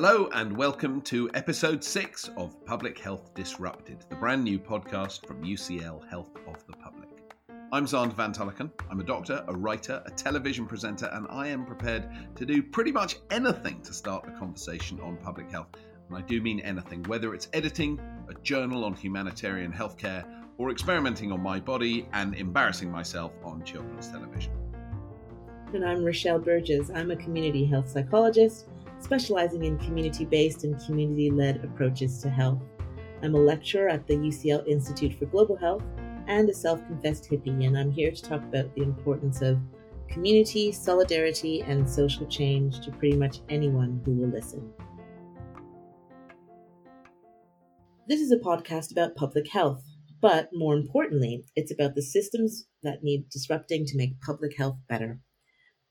Hello, and welcome to episode six of Public Health Disrupted, the brand new podcast from UCL Health of the Public. I'm Xander Van Tulleken. I'm a doctor, a writer, a television presenter, and I am prepared to do pretty much anything to start a conversation on public health. And I do mean anything, whether it's editing a journal on humanitarian healthcare or experimenting on my body and embarrassing myself on children's television. And I'm Rochelle Burgess. I'm a community health psychologist specializing in community based and community led approaches to health. I'm a lecturer at the UCL Institute for Global Health and a self confessed hippie, and I'm here to talk about the importance of community, solidarity, and social change to pretty much anyone who will listen. This is a podcast about public health, but more importantly, it's about the systems that need disrupting to make public health better.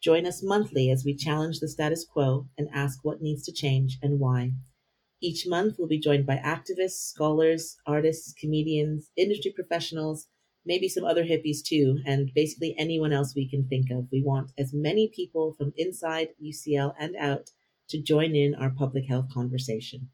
Join us monthly as we challenge the status quo and ask what needs to change and why. Each month, we'll be joined by activists, scholars, artists, comedians, industry professionals, maybe some other hippies too, and basically anyone else we can think of. We want as many people from inside UCL and out to join in our public health conversation.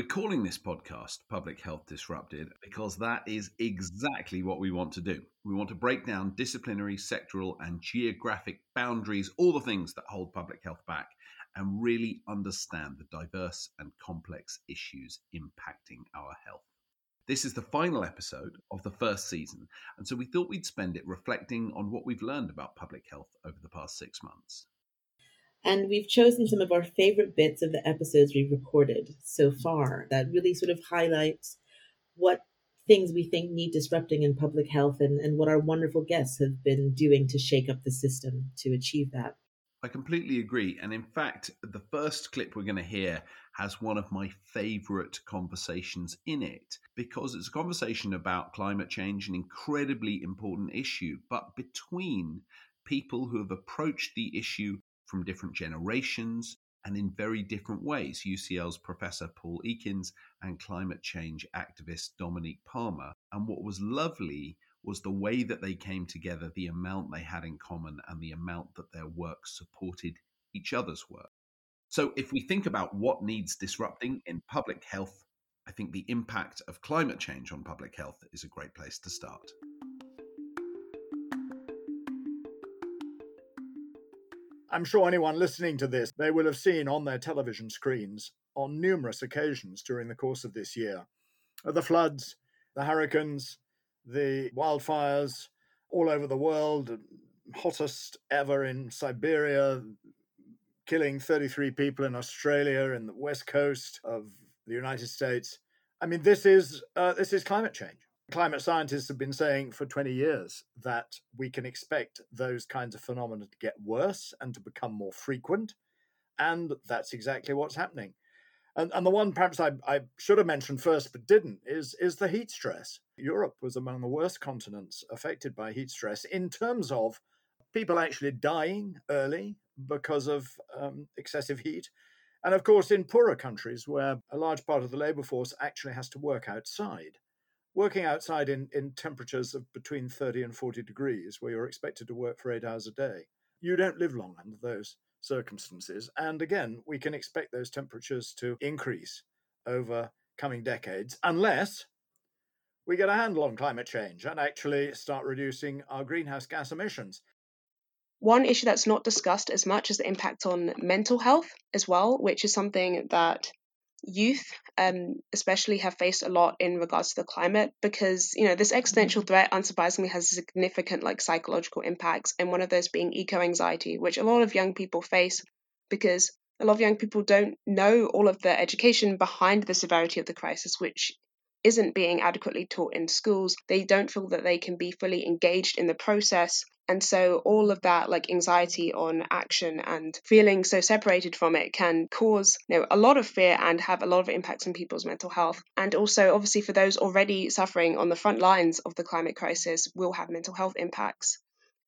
We're calling this podcast Public Health Disrupted because that is exactly what we want to do. We want to break down disciplinary, sectoral, and geographic boundaries, all the things that hold public health back, and really understand the diverse and complex issues impacting our health. This is the final episode of the first season, and so we thought we'd spend it reflecting on what we've learned about public health over the past six months. And we've chosen some of our favorite bits of the episodes we've recorded so far that really sort of highlights what things we think need disrupting in public health and, and what our wonderful guests have been doing to shake up the system to achieve that. I completely agree. And in fact, the first clip we're going to hear has one of my favorite conversations in it because it's a conversation about climate change, an incredibly important issue, but between people who have approached the issue from different generations and in very different ways. UCL's Professor Paul Ekins and climate change activist Dominique Palmer. And what was lovely was the way that they came together, the amount they had in common, and the amount that their work supported each other's work. So, if we think about what needs disrupting in public health, I think the impact of climate change on public health is a great place to start. I'm sure anyone listening to this, they will have seen on their television screens on numerous occasions during the course of this year the floods, the hurricanes, the wildfires all over the world, hottest ever in Siberia, killing 33 people in Australia, in the west coast of the United States. I mean, this is uh, this is climate change. Climate scientists have been saying for 20 years that we can expect those kinds of phenomena to get worse and to become more frequent. And that's exactly what's happening. And, and the one perhaps I, I should have mentioned first but didn't is, is the heat stress. Europe was among the worst continents affected by heat stress in terms of people actually dying early because of um, excessive heat. And of course, in poorer countries where a large part of the labor force actually has to work outside, working outside in, in temperatures of between 30 and 40 degrees, where you're expected to work for eight hours a day, you don't live long under those circumstances. And again, we can expect those temperatures to increase over coming decades unless we get a handle on climate change and actually start reducing our greenhouse gas emissions. One issue that's not discussed as much is the impact on mental health as well, which is something that youth um, especially have faced a lot in regards to the climate because you know this existential threat unsurprisingly has significant like psychological impacts and one of those being eco anxiety which a lot of young people face because a lot of young people don't know all of the education behind the severity of the crisis which isn't being adequately taught in schools. They don't feel that they can be fully engaged in the process and so all of that like anxiety on action and feeling so separated from it can cause you know a lot of fear and have a lot of impacts on people's mental health. And also obviously for those already suffering on the front lines of the climate crisis will have mental health impacts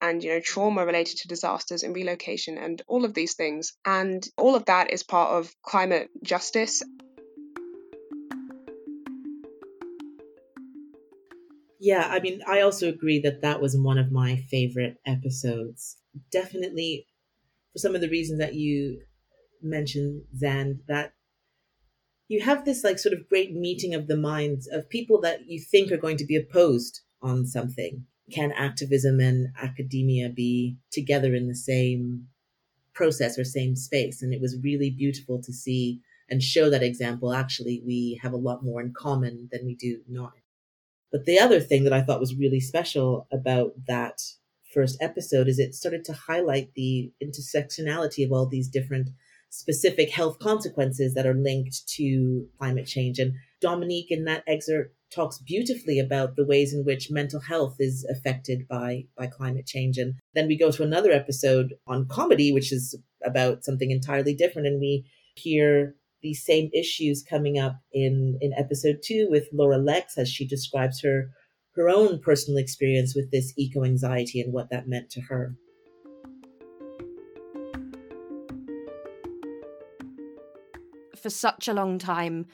and you know trauma related to disasters and relocation and all of these things and all of that is part of climate justice Yeah, I mean, I also agree that that was one of my favorite episodes. Definitely for some of the reasons that you mentioned, Zand, that you have this like sort of great meeting of the minds of people that you think are going to be opposed on something. Can activism and academia be together in the same process or same space? And it was really beautiful to see and show that example. Actually, we have a lot more in common than we do not. But the other thing that I thought was really special about that first episode is it started to highlight the intersectionality of all these different specific health consequences that are linked to climate change. And Dominique in that excerpt talks beautifully about the ways in which mental health is affected by by climate change and then we go to another episode on comedy which is about something entirely different and we hear these same issues coming up in in episode 2 with Laura Lex as she describes her her own personal experience with this eco anxiety and what that meant to her. For such a long time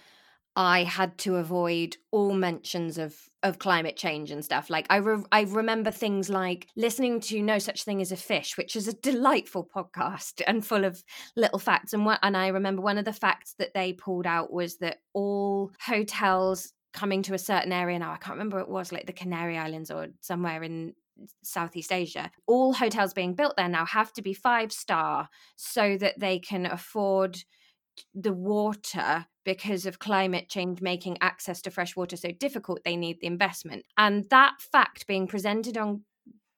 I had to avoid all mentions of of climate change and stuff. Like I re- I remember things like listening to No Such Thing as a Fish, which is a delightful podcast and full of little facts. And what and I remember one of the facts that they pulled out was that all hotels coming to a certain area now, I can't remember it was like the Canary Islands or somewhere in Southeast Asia. All hotels being built there now have to be five star so that they can afford the water because of climate change making access to fresh water so difficult, they need the investment. And that fact being presented on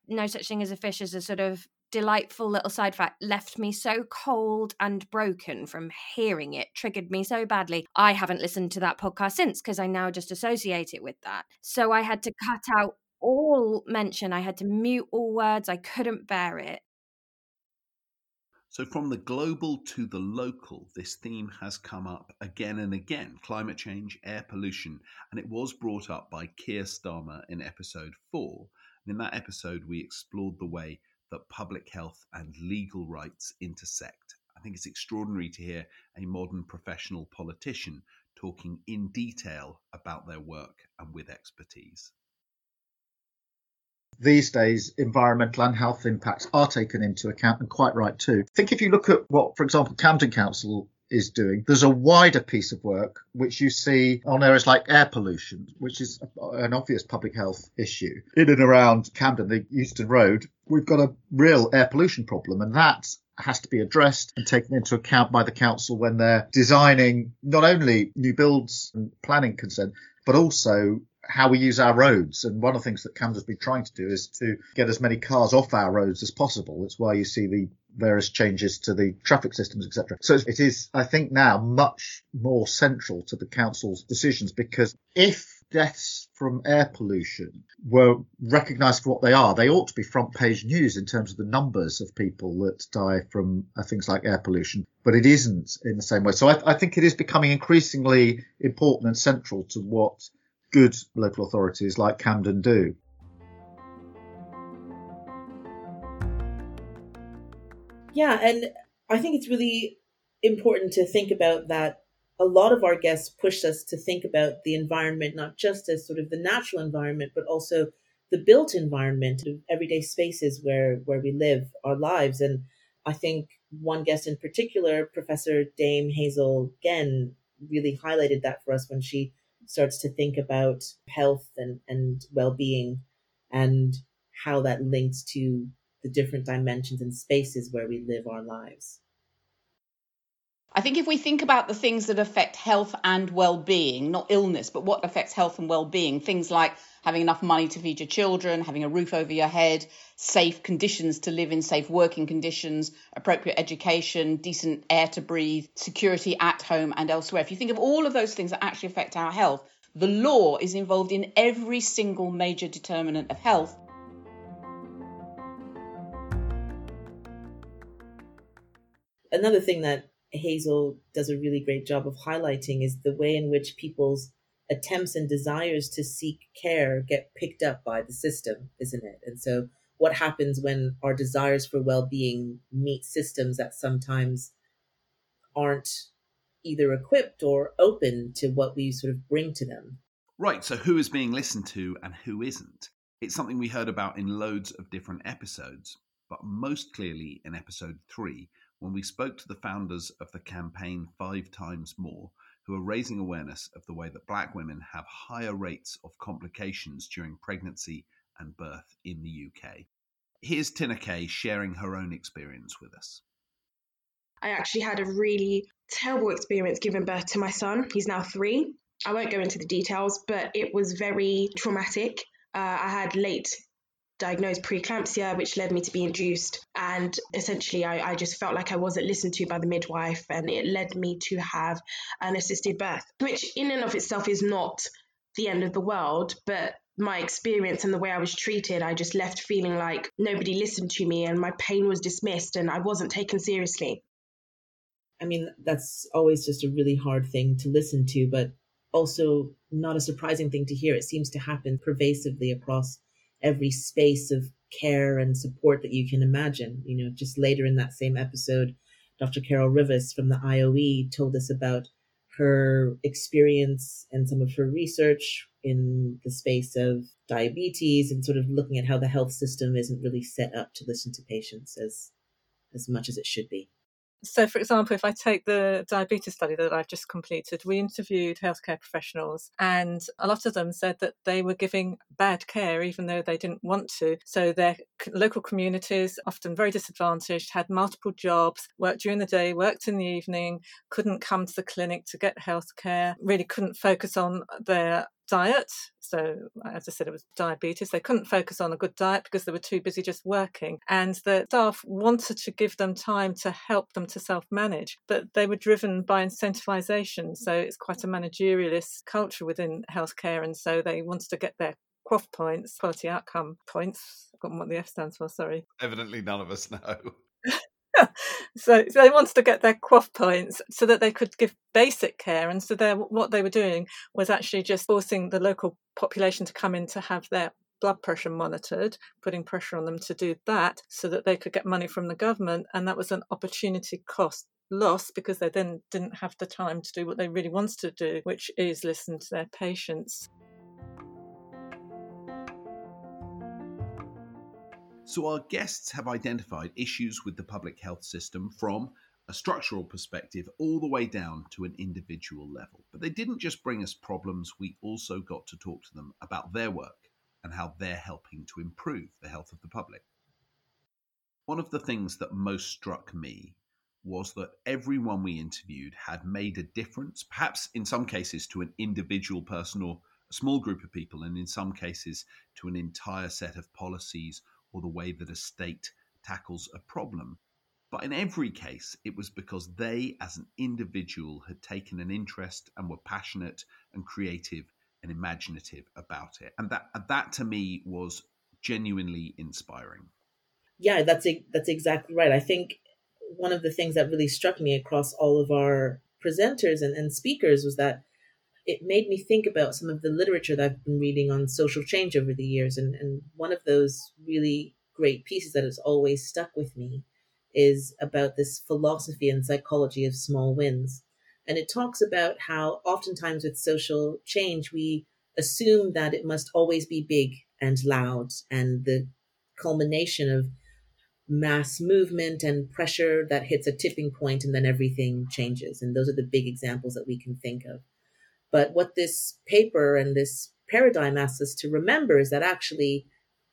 No Such Thing as a Fish as a sort of delightful little side fact left me so cold and broken from hearing it, triggered me so badly. I haven't listened to that podcast since because I now just associate it with that. So I had to cut out all mention, I had to mute all words, I couldn't bear it. So, from the global to the local, this theme has come up again and again climate change, air pollution, and it was brought up by Keir Starmer in episode four. And in that episode, we explored the way that public health and legal rights intersect. I think it's extraordinary to hear a modern professional politician talking in detail about their work and with expertise these days environmental and health impacts are taken into account and quite right too. I think if you look at what, for example, Camden Council is doing. There's a wider piece of work which you see on areas like air pollution, which is an obvious public health issue. In and around Camden, the Euston Road, we've got a real air pollution problem, and that has to be addressed and taken into account by the council when they're designing not only new builds and planning consent, but also how we use our roads. And one of the things that Camden's been trying to do is to get as many cars off our roads as possible. That's why you see the various changes to the traffic systems, etc. So it is, I think, now much more central to the council's decisions because if deaths from air pollution were recognised for what they are, they ought to be front page news in terms of the numbers of people that die from uh, things like air pollution. But it isn't in the same way. So I, I think it is becoming increasingly important and central to what good local authorities like Camden do. Yeah, and I think it's really important to think about that. A lot of our guests push us to think about the environment, not just as sort of the natural environment, but also the built environment of everyday spaces where, where we live our lives. And I think one guest in particular, Professor Dame Hazel Genn, really highlighted that for us when she starts to think about health and, and well-being and how that links to the different dimensions and spaces where we live our lives. I think if we think about the things that affect health and well-being, not illness, but what affects health and well-being, things like having enough money to feed your children, having a roof over your head, safe conditions to live in, safe working conditions, appropriate education, decent air to breathe, security at home and elsewhere. If you think of all of those things that actually affect our health, the law is involved in every single major determinant of health. Another thing that Hazel does a really great job of highlighting is the way in which people's attempts and desires to seek care get picked up by the system, isn't it? And so, what happens when our desires for well being meet systems that sometimes aren't either equipped or open to what we sort of bring to them? Right. So, who is being listened to and who isn't? It's something we heard about in loads of different episodes, but most clearly in episode three, when we spoke to the founders of the campaign Five Times More, who are raising awareness of the way that black women have higher rates of complications during pregnancy and birth in the UK. Here's Tinuke sharing her own experience with us. I actually had a really terrible experience giving birth to my son. He's now three. I won't go into the details, but it was very traumatic. Uh, I had late diagnosed preeclampsia, which led me to be induced. And essentially, I, I, just felt like I wasn't listened to by the midwife, and it led me to have an assisted birth, which in and of itself is not the end of the world. But my experience and the way I was treated, I just left feeling like nobody listened to me, and my pain was dismissed, and I wasn't taken seriously. I mean, that's always just a really hard thing to listen to, but also not a surprising thing to hear. It seems to happen pervasively across every space of care and support that you can imagine. You know, just later in that same episode, Dr. Carol Rivas from the IOE told us about her experience and some of her research in the space of diabetes and sort of looking at how the health system isn't really set up to listen to patients as as much as it should be. So, for example, if I take the diabetes study that I've just completed, we interviewed healthcare professionals, and a lot of them said that they were giving bad care even though they didn't want to. So, their local communities, often very disadvantaged, had multiple jobs, worked during the day, worked in the evening, couldn't come to the clinic to get healthcare, really couldn't focus on their diet. So, uh, as I said, it was diabetes. They couldn't focus on a good diet because they were too busy just working. And the staff wanted to give them time to help them to self manage, but they were driven by incentivization. So, it's quite a managerialist culture within healthcare. And so, they wanted to get their QOF points, quality outcome points. I've forgotten what the F stands for, sorry. Evidently, none of us know. so, so they wanted to get their QOF points so that they could give basic care. And so what they were doing was actually just forcing the local population to come in to have their blood pressure monitored, putting pressure on them to do that so that they could get money from the government. And that was an opportunity cost loss because they then didn't have the time to do what they really wanted to do, which is listen to their patients. So, our guests have identified issues with the public health system from a structural perspective all the way down to an individual level. But they didn't just bring us problems, we also got to talk to them about their work and how they're helping to improve the health of the public. One of the things that most struck me was that everyone we interviewed had made a difference, perhaps in some cases to an individual person or a small group of people, and in some cases to an entire set of policies or the way that a state tackles a problem. But in every case, it was because they, as an individual, had taken an interest and were passionate and creative and imaginative about it. And that, that to me was genuinely inspiring. Yeah, that's a, that's exactly right. I think one of the things that really struck me across all of our presenters and, and speakers was that it made me think about some of the literature that I've been reading on social change over the years. And, and one of those really great pieces that has always stuck with me is about this philosophy and psychology of small wins. And it talks about how oftentimes with social change, we assume that it must always be big and loud and the culmination of mass movement and pressure that hits a tipping point and then everything changes. And those are the big examples that we can think of. But what this paper and this paradigm asks us to remember is that actually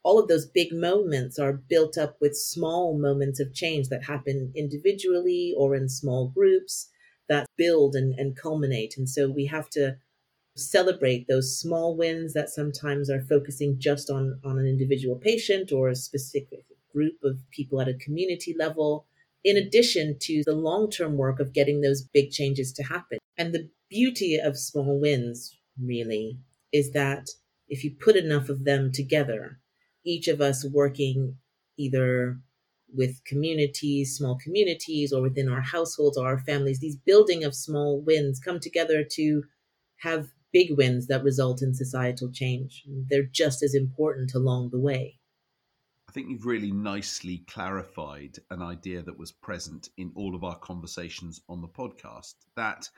all of those big moments are built up with small moments of change that happen individually or in small groups that build and, and culminate. And so we have to celebrate those small wins that sometimes are focusing just on, on an individual patient or a specific group of people at a community level, in addition to the long term work of getting those big changes to happen. And the beauty of small wins, really, is that if you put enough of them together, each of us working either with communities, small communities, or within our households or our families, these building of small wins come together to have big wins that result in societal change. They're just as important along the way. I think you've really nicely clarified an idea that was present in all of our conversations on the podcast that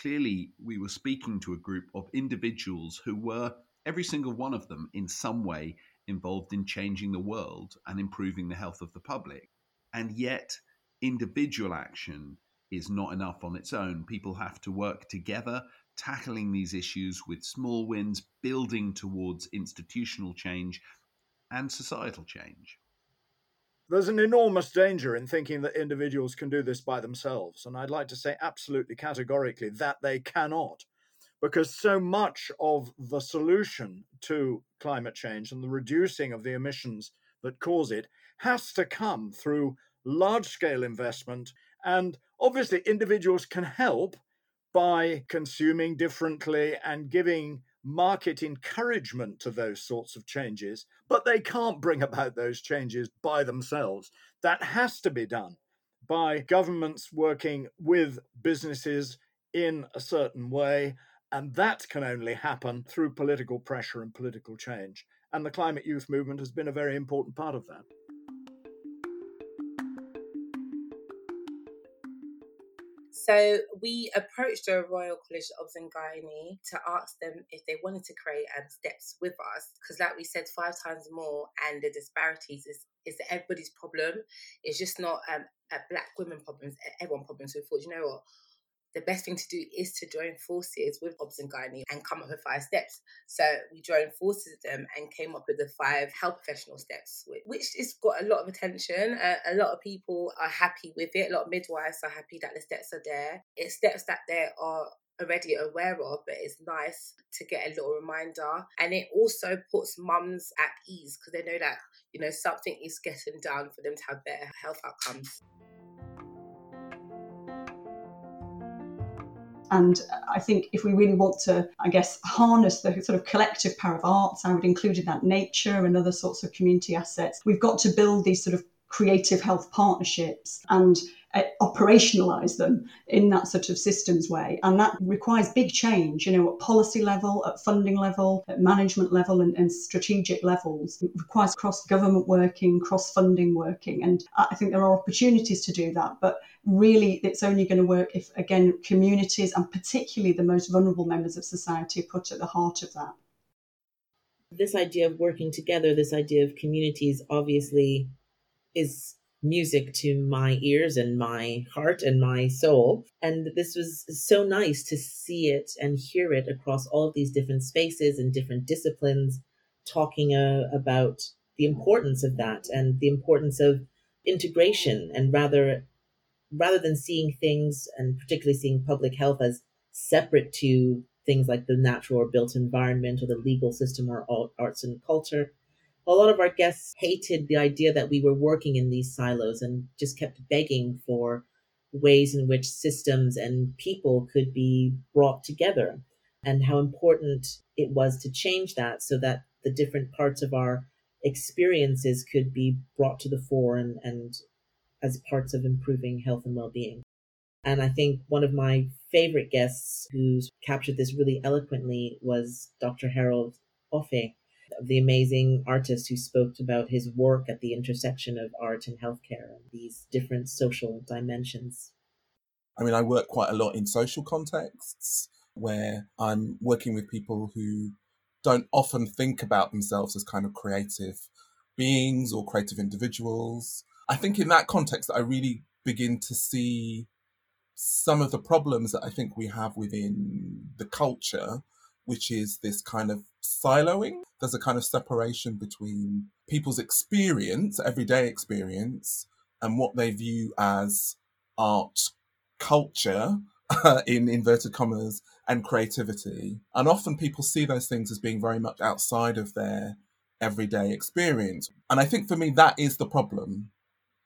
clearly we were speaking to a group of individuals who were, every single one of them, in some way involved in changing the world and improving the health of the public. And yet, individual action is not enough on its own. People have to work together, tackling these issues with small wins, building towards institutional change and societal change. There's an enormous danger in thinking that individuals can do this by themselves. And I'd like to say absolutely categorically that they cannot, because so much of the solution to climate change and the reducing of the emissions that cause it has to come through large scale investment. And obviously, individuals can help by consuming differently and giving market encouragement to those sorts of changes, but they can't bring about those changes by themselves. That has to be done by governments working with businesses in a certain way, and that can only happen through political pressure and political change. And the climate youth movement has been a very important part of that. So we approached the Royal College of and to ask them if they wanted to create um, steps with us, because like we said five times more, and the disparities is is everybody's problem. It's just not um, a black women problems, everyone problems. So we thought, you know what, the best thing to do is to join forces with Obs and Gynae and come up with five steps. So we joined forces with them and came up with the five health professional steps, which has got a lot of attention. Uh, a lot of people are happy with it. A lot of midwives are happy that the steps are there. It's steps that they are already aware of, but it's nice to get a little reminder. And it also puts mums at ease because they know that, you know, something is getting done for them to have better health outcomes. And I think if we really want to, I guess, harness the sort of collective power of arts, I would include in that nature and other sorts of community assets. We've got to build these sort of creative health partnerships and Uh, operationalize them in that sort of systems way. And that requires big change, you know, at policy level, at funding level, at management level, and, and strategic levels. It requires cross government working, cross funding working. And I think there are opportunities to do that. But really, it's only going to work if, again, communities and particularly the most vulnerable members of society are put at the heart of that. This idea of working together, this idea of communities, obviously is music to my ears and my heart and my soul. And this was so nice to see it and hear it across all of these different spaces and different disciplines, talking uh, about the importance of that and the importance of integration and rather rather than seeing things and particularly seeing public health as separate to things like the natural or built environment or the legal system or arts and culture a lot of our guests hated the idea that we were working in these silos and just kept begging for ways in which systems and people could be brought together and how important it was to change that so that the different parts of our experiences could be brought to the fore and, and as parts of improving health and well-being. And I think one of my favorite guests who's captured this really eloquently was Dr. Harold Offeh, the amazing artist who spoke about his work at the intersection of art and healthcare and these different social dimensions. I mean, I work quite a lot in social contexts where I'm working with people who don't often think about themselves as kind of creative beings or creative individuals. I think in that context, I really begin to see some of the problems that I think we have within the culture which is this kind of siloing. There's a kind of separation between people's experience, everyday experience, and what they view as art culture, in inverted commas, and creativity. And often people see those things as being very much outside of their everyday experience. And I think for me, that is the problem,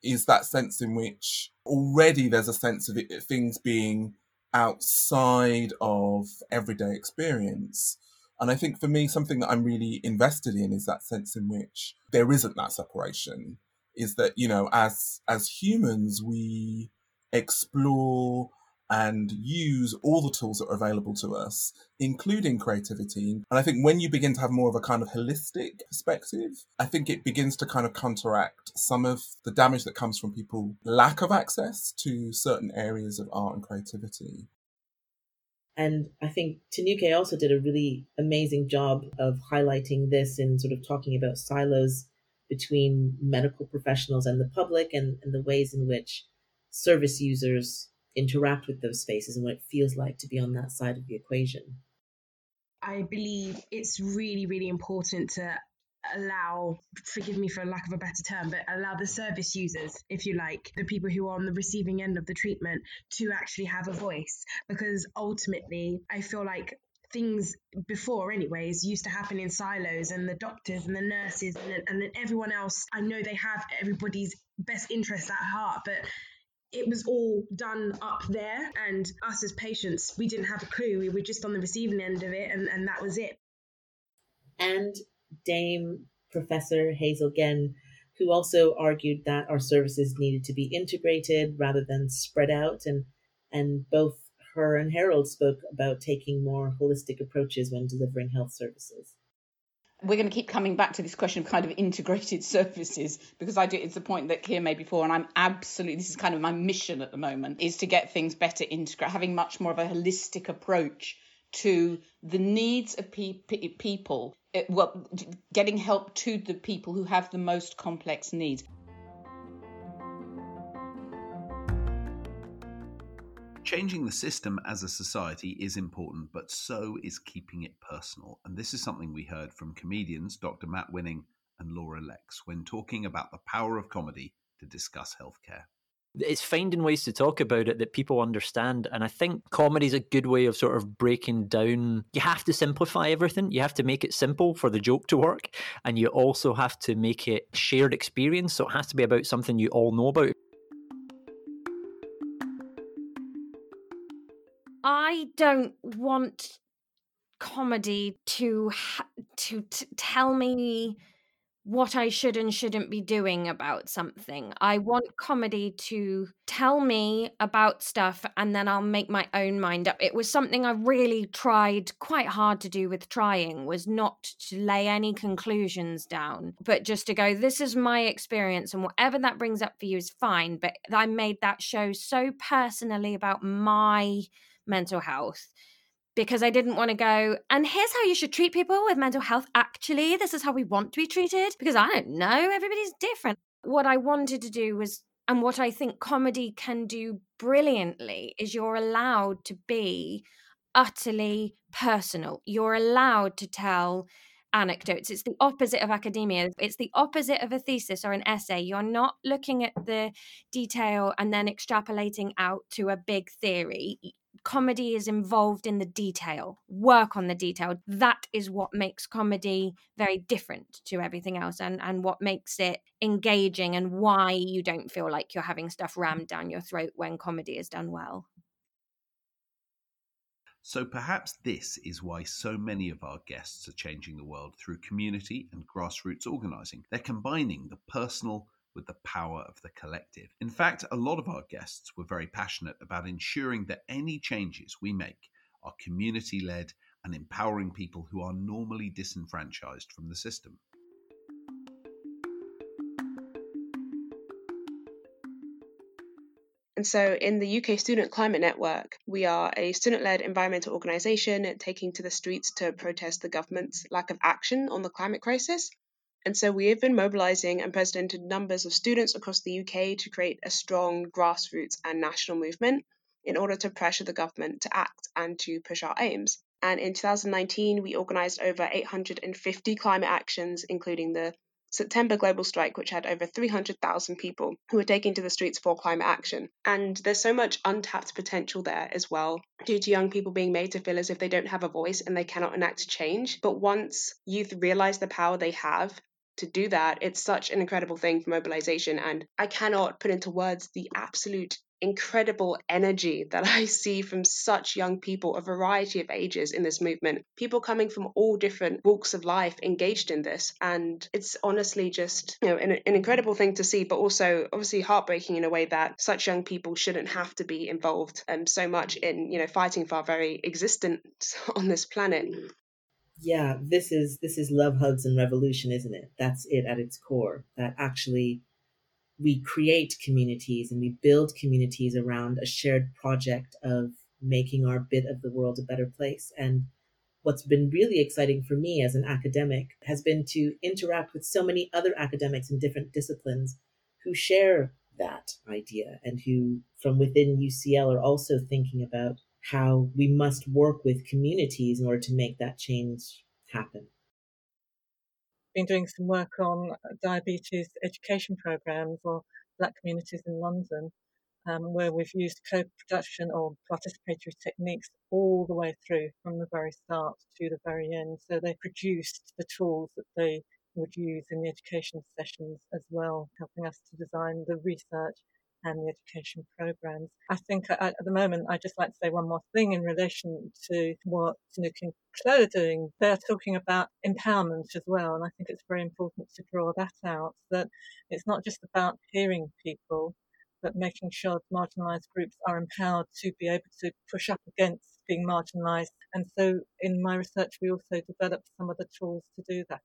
is that sense in which already there's a sense of it, things being outside of everyday experience. And I think for me, something that I'm really invested in is that sense in which there isn't that separation. Is that, you know, as as humans, we explore and use all the tools that are available to us, including creativity. And I think when you begin to have more of a kind of holistic perspective, I think it begins to kind of counteract some of the damage that comes from people lack of access to certain areas of art and creativity. And I think Tinuke also did a really amazing job of highlighting this and sort of talking about silos between medical professionals and the public and, and the ways in which service users interact with those spaces and what it feels like to be on that side of the equation. I believe it's really, really important to allow, forgive me for lack of a better term, but allow the service users, if you like, the people who are on the receiving end of the treatment to actually have a voice. Because ultimately, I feel like things before anyways used to happen in silos and the doctors and the nurses and, and everyone else i know they have everybody's best interests at heart but it was all done up there and us as patients we didn't have a clue. We were just on the receiving end of it and, and that was it. And dame professor hazel genn who also argued that our services needed to be integrated rather than spread out. And and both her and harold spoke about taking more holistic approaches when delivering health services we're going to keep coming back to this question of kind of integrated services because I do it's the point that Keir made before and I'm absolutely this is kind of my mission at the moment is to get things better integrated having much more of a holistic approach to the needs of pe- pe- people it, well getting help to the people who have the most complex needs Changing the system as a society is important, but so is keeping it personal. And this is something we heard from comedians Dr. Matt Winning and Laura Lex when talking about the power of comedy to discuss healthcare. It's finding ways to talk about it that people understand. And I think comedy is a good way of sort of breaking down. You have to simplify everything. You have to make it simple for the joke to work. And you also have to make it shared experience. So it has to be about something you all know about. I don't want comedy to ha- to t- tell me what I should and shouldn't be doing about something. I want comedy to tell me about stuff and then I'll make my own mind up. It was something I really tried quite hard to do with trying was not to lay any conclusions down, but just to go this is my experience and whatever that brings up for you is fine, but I made that show so personally about my mental health because I didn't want to go, and here's how you should treat people with mental health. Actually, this is how we want to be treated because I don't know. Everybody's different. What I wanted to do was, and what I think comedy can do brilliantly, is you're allowed to be utterly personal. You're allowed to tell anecdotes. It's the opposite of academia. It's the opposite of a thesis or an essay. You're not looking at the detail and then extrapolating out to a big theory comedy is involved in the detail, work on the detail. That is what makes comedy very different to everything else and, and what makes it engaging and why you don't feel like you're having stuff rammed down your throat when comedy is done well. So perhaps this is why so many of our guests are changing the world through community and grassroots organising. They're combining the personal with the power of the collective. In fact, a lot of our guests were very passionate about ensuring that any changes we make are community led and empowering people who are normally disenfranchised from the system. And so, in the UK Student Climate Network, we are a student led environmental organisation taking to the streets to protest the government's lack of action on the climate crisis. And so we have been mobilizing and unprecedented numbers of students across the UK to create a strong grassroots and national movement in order to pressure the government to act and to push our aims. And in 2019, we organized over 850 climate actions, including the September global strike, which had over 300,000 people who were taking to the streets for climate action. And there's so much untapped potential there as well, due to young people being made to feel as if they don't have a voice and they cannot enact change. But once youth realize the power they have to do that, it's such an incredible thing for mobilization. And I cannot put into words the absolute incredible energy that I see from such young people, a variety of ages in this movement, people coming from all different walks of life engaged in this. And it's honestly just, you know, an, an incredible thing to see, but also obviously heartbreaking in a way that such young people shouldn't have to be involved um, so much in, you know, fighting for our very existence on this planet yeah, this is this is love, hugs, and revolution, isn't it? That's it at its core. That actually we create communities and we build communities around a shared project of making our bit of the world a better place. And what's been really exciting for me as an academic has been to interact with so many other academics in different disciplines who share that idea and who from within UCL are also thinking about how we must work with communities in order to make that change happen. Been doing some work on diabetes education programs for black communities in London, um, where we've used co-production or participatory techniques all the way through from the very start to the very end. So they produced the tools that they would use in the education sessions as well, helping us to design the research and the education programs. I think at the moment, I'd just like to say one more thing in relation to what Nuke and Chloe are doing. They're talking about empowerment as well, and I think it's very important to draw that out, that it's not just about hearing people, but making sure marginalised groups are empowered to be able to push up against being marginalised. And so in my research, we also developed some of the tools to do that.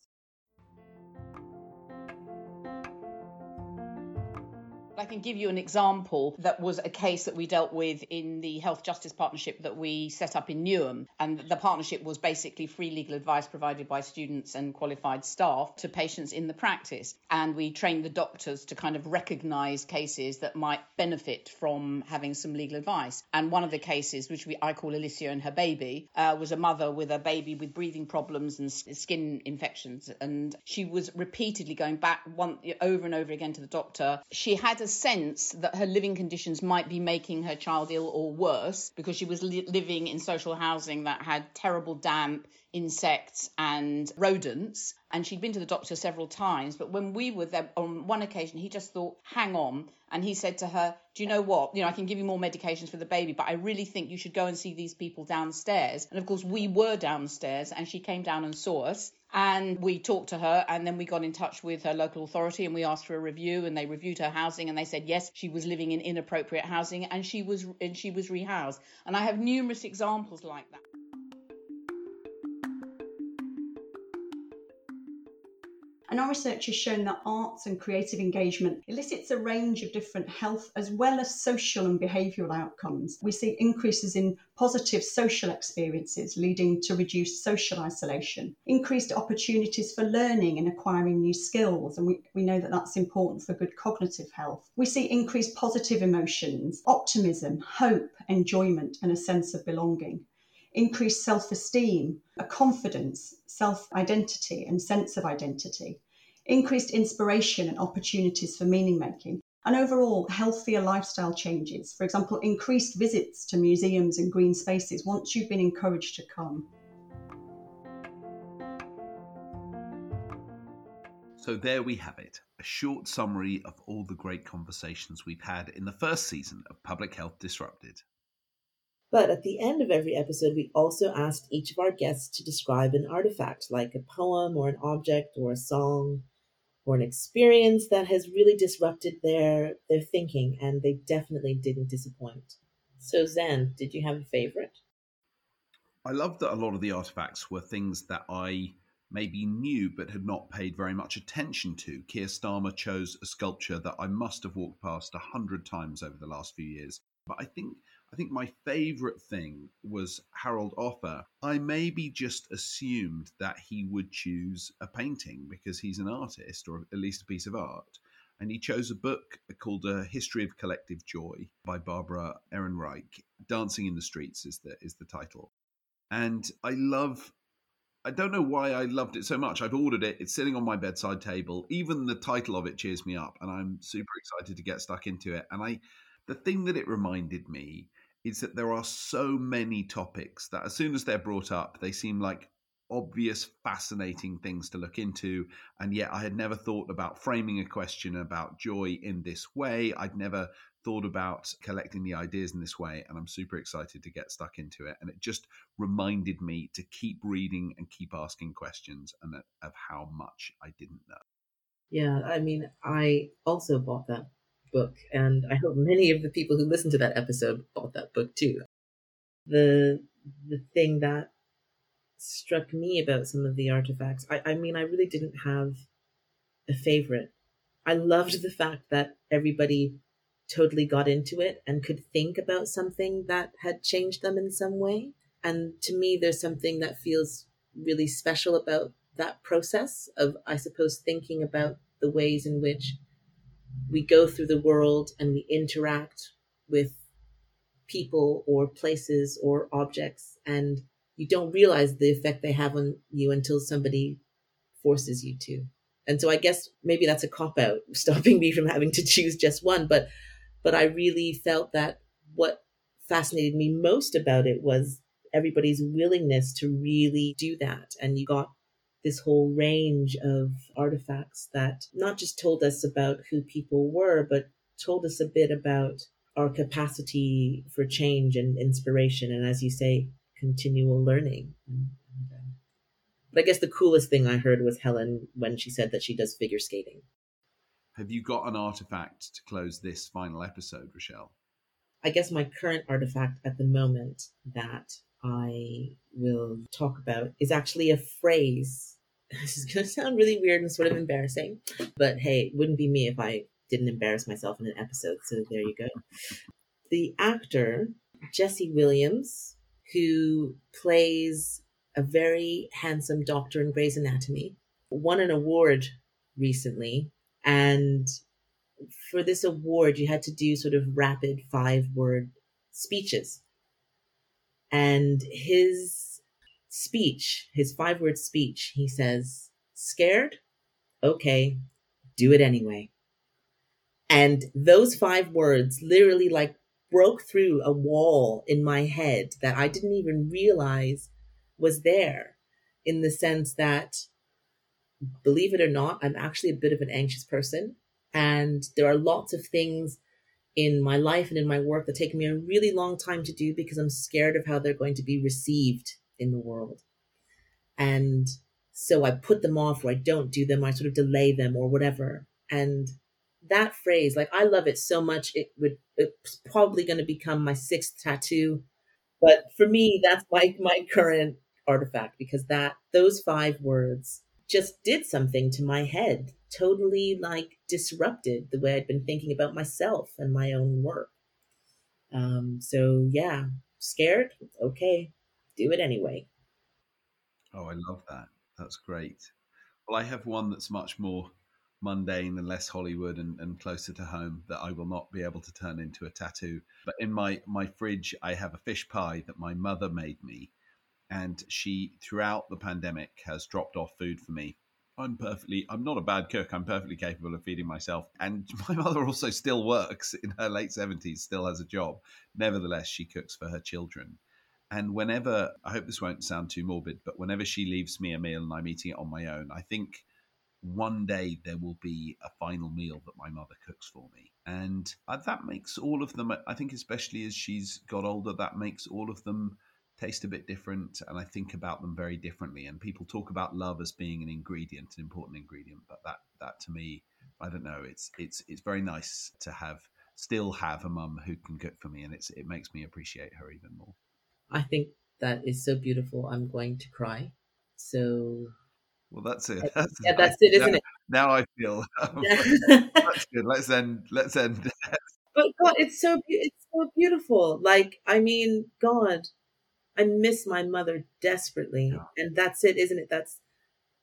I can give you an example that was a case that we dealt with in the Health Justice Partnership that we set up in Newham. And the partnership was basically free legal advice provided by students and qualified staff to patients in the practice. And we trained the doctors to kind of recognise cases that might benefit from having some legal advice. And one of the cases, which we, I call Alicia and her baby, uh, was a mother with a baby with breathing problems and skin infections. And she was repeatedly going back one, over and over again to the doctor. She had a sense that her living conditions might be making her child ill or worse because she was li- living in social housing that had terrible damp, insects, and rodents. And she'd been to the doctor several times. But when we were there on one occasion, he just thought, hang on. And he said to her, Do you know what? You know, I can give you more medications for the baby, but I really think you should go and see these people downstairs. And of course, we were downstairs, and she came down and saw us and we talked to her and then we got in touch with her local authority and we asked for a review and they reviewed her housing and they said yes she was living in inappropriate housing and she was and she was rehoused and i have numerous examples like that And our research has shown that arts and creative engagement elicits a range of different health as well as social and behavioural outcomes. We see increases in positive social experiences leading to reduced social isolation, increased opportunities for learning and acquiring new skills, and we, we know that that's important for good cognitive health. We see increased positive emotions, optimism, hope, enjoyment, and a sense of belonging increased self esteem, a confidence, self identity, and sense of identity, increased inspiration and opportunities for meaning making, and overall healthier lifestyle changes. For example, increased visits to museums and green spaces once you've been encouraged to come. So there we have it a short summary of all the great conversations we've had in the first season of Public Health Disrupted. But at the end of every episode, we also asked each of our guests to describe an artifact, like a poem or an object or a song or an experience that has really disrupted their their thinking, and they definitely didn't disappoint. So, Zen, did you have a favorite? I love that a lot of the artifacts were things that I maybe knew but had not paid very much attention to. Keir Starmer chose a sculpture that I must have walked past a hundred times over the last few years. But I think I think my favorite thing was Harold Offeh. I maybe just assumed that he would choose a painting because he's an artist or at least a piece of art. And he chose a book called A History of Collective Joy by Barbara Ehrenreich. Dancing in the Streets is the is the title. And I love I don't know why I loved it so much. I've ordered it. It's sitting on my bedside table. Even the title of it cheers me up and I'm super excited to get stuck into it. And I the thing that it reminded me is that there are so many topics that as soon as they're brought up, they seem like obvious, fascinating things to look into. And yet I had never thought about framing a question about joy in this way. I'd never thought about collecting the ideas in this way. And I'm super excited to get stuck into it. And it just reminded me to keep reading and keep asking questions and of how much I didn't know. Yeah, I mean, I also bought that book, and I hope many of the people who listened to that episode bought that book too. The the thing that struck me about some of the artifacts, I, I mean, I really didn't have a favorite. I loved the fact that everybody totally got into it and could think about something that had changed them in some way. And to me, there's something that feels really special about that process of, I suppose, thinking about the ways in which we go through the world and we interact with people or places or objects and you don't realize the effect they have on you until somebody forces you to. And so I guess maybe that's a cop out, stopping me from having to choose just one. But but I really felt that what fascinated me most about it was everybody's willingness to really do that. And you got this whole range of artifacts that not just told us about who people were, but told us a bit about our capacity for change and inspiration. And as you say, continual learning. Uh, but I guess the coolest thing I heard was Helen when she said that she does figure skating. Have you got an artifact to close this final episode, Rochelle? I guess my current artifact at the moment that I will talk about is actually a phrase. This is going to sound really weird and sort of embarrassing, but hey, it wouldn't be me if I didn't embarrass myself in an episode. So there you go. The actor, Jesse Williams, who plays a very handsome doctor in Grey's Anatomy, won an award recently. And for this award, you had to do sort of rapid five word speeches. And his speech, his five word speech, he says, Scared? Okay, do it anyway. And those five words literally like broke through a wall in my head that I didn't even realize was there in the sense that, believe it or not, I'm actually a bit of an anxious person. And there are lots of things in my life and in my work that take me a really long time to do because I'm scared of how they're going to be received in the world. And so I put them off or I don't do them, I sort of delay them or whatever. And that phrase, like I love it so much, it would it's probably going to become my sixth tattoo. But for me, that's like my current artifact because that those five words just did something to my head, totally like disrupted the way I'd been thinking about myself and my own work. Um, so yeah, scared? Okay, do it anyway. Oh, I love that. That's great. Well, I have one that's much more mundane and less Hollywood and, and closer to home that I will not be able to turn into a tattoo. But in my, my fridge, I have a fish pie that my mother made me. And she, throughout the pandemic, has dropped off food for me. I'm perfectly, I'm not a bad cook. I'm perfectly capable of feeding myself. And my mother also still works in her late 70s, still has a job. Nevertheless, she cooks for her children. And whenever, I hope this won't sound too morbid, but whenever she leaves me a meal and I'm eating it on my own, I think one day there will be a final meal that my mother cooks for me. And uh, that makes all of them, I think, especially as she's got older, that makes all of them taste a bit different. And I think about them very differently. And people talk about love as being an ingredient, an important ingredient. But that, that to me, I don't know, it's, it's, it's very nice to have, still have a mum who can cook for me. And it's, it makes me appreciate her even more. I think that is so beautiful. I'm going to cry. So well, that's it. That's yeah, that's it, isn't now, it? Now I feel that's good. Let's end. Let's end. but God, it's so it's so beautiful. Like I mean, God, I miss my mother desperately, yeah. and that's it, isn't it? That's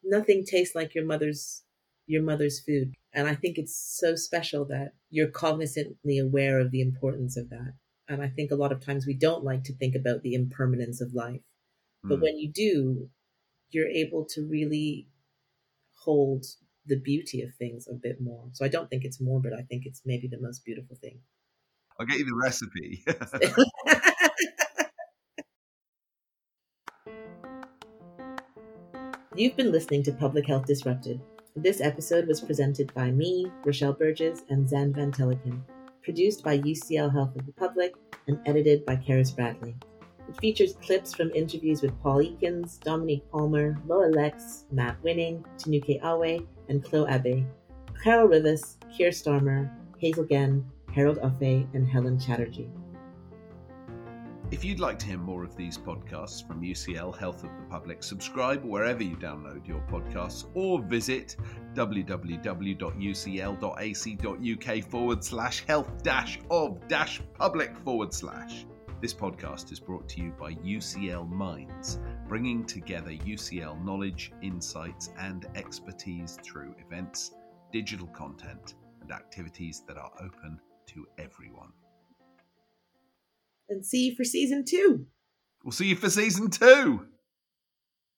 nothing tastes like your mother's your mother's food, and I think it's so special that you're cognizantly aware of the importance of that. And I think a lot of times we don't like to think about the impermanence of life, but mm. when you do, you're able to really hold the beauty of things a bit more. So I don't think it's morbid. I think it's maybe the most beautiful thing. I'll get you the recipe. You've been listening to Public Health Disrupted. This episode was presented by me, Rochelle Burgess, and Xand van Tulleken, produced by UCL Health of the Public, and edited by Karis Bradley. It features clips from interviews with Paul Ekins, Dominique Palmer, Laura Lex, Matt Winning, Tinuke Awe, and Chloe Abe, Carol Rivas, Keir Starmer, Hazel Genn, Harold Offeh, and Helen Chatterjee. If you'd like to hear more of these podcasts from UCL Health of the Public, subscribe wherever you download your podcasts or visit www.ucl.ac.uk forward slash health dash of dash public forward slash. This podcast is brought to you by UCL Minds, bringing together UCL knowledge, insights, and expertise through events, digital content, and activities that are open to everyone. And see you for season two. We'll see you for season two.